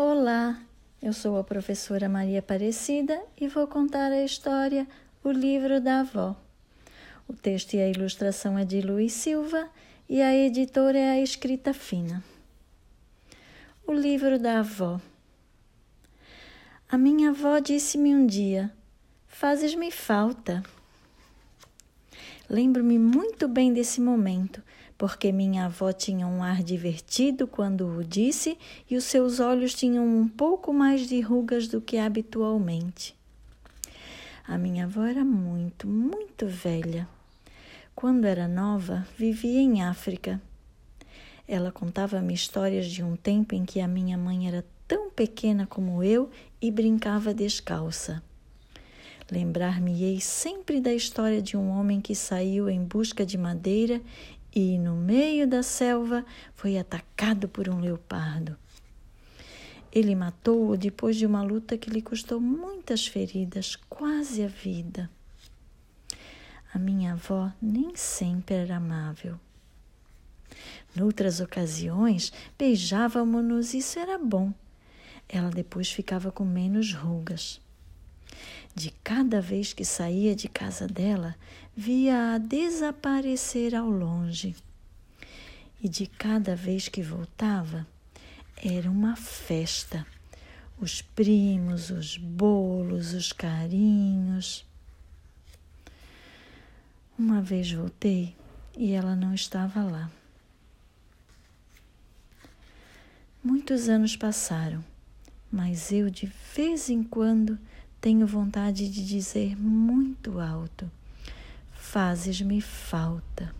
Olá, eu sou a professora Maria Aparecida e vou contar a história O Livro da Avó. O texto e a ilustração é de Luiz Silva e a editora é a Escrita Fina. O Livro da Avó. A minha avó disse-me um dia: Fazes-me falta. Lembro-me muito bem desse momento, porque minha avó tinha um ar divertido quando o disse e os seus olhos tinham um pouco mais de rugas do que habitualmente. A minha avó era muito, muito velha. Quando era nova, vivia em África. Ela contava-me histórias de um tempo em que a minha mãe era tão pequena como eu e brincava descalça. Lembrar-me-ei sempre da história de um homem que saiu em busca de madeira e, no meio da selva, foi atacado por um leopardo. Ele matou-o depois de uma luta que lhe custou muitas feridas, quase a vida. A minha avó nem sempre era amável. Noutras ocasiões, beijávamos-nos, isso era bom. Ela depois ficava com menos rugas. De cada vez que saía de casa dela, via-a desaparecer ao longe. E de cada vez que voltava, era uma festa. Os primos, os bolos, os carinhos. Uma vez voltei e ela não estava lá. Muitos anos passaram, mas eu de vez em quando tenho vontade de dizer muito alto: Fazes-me falta.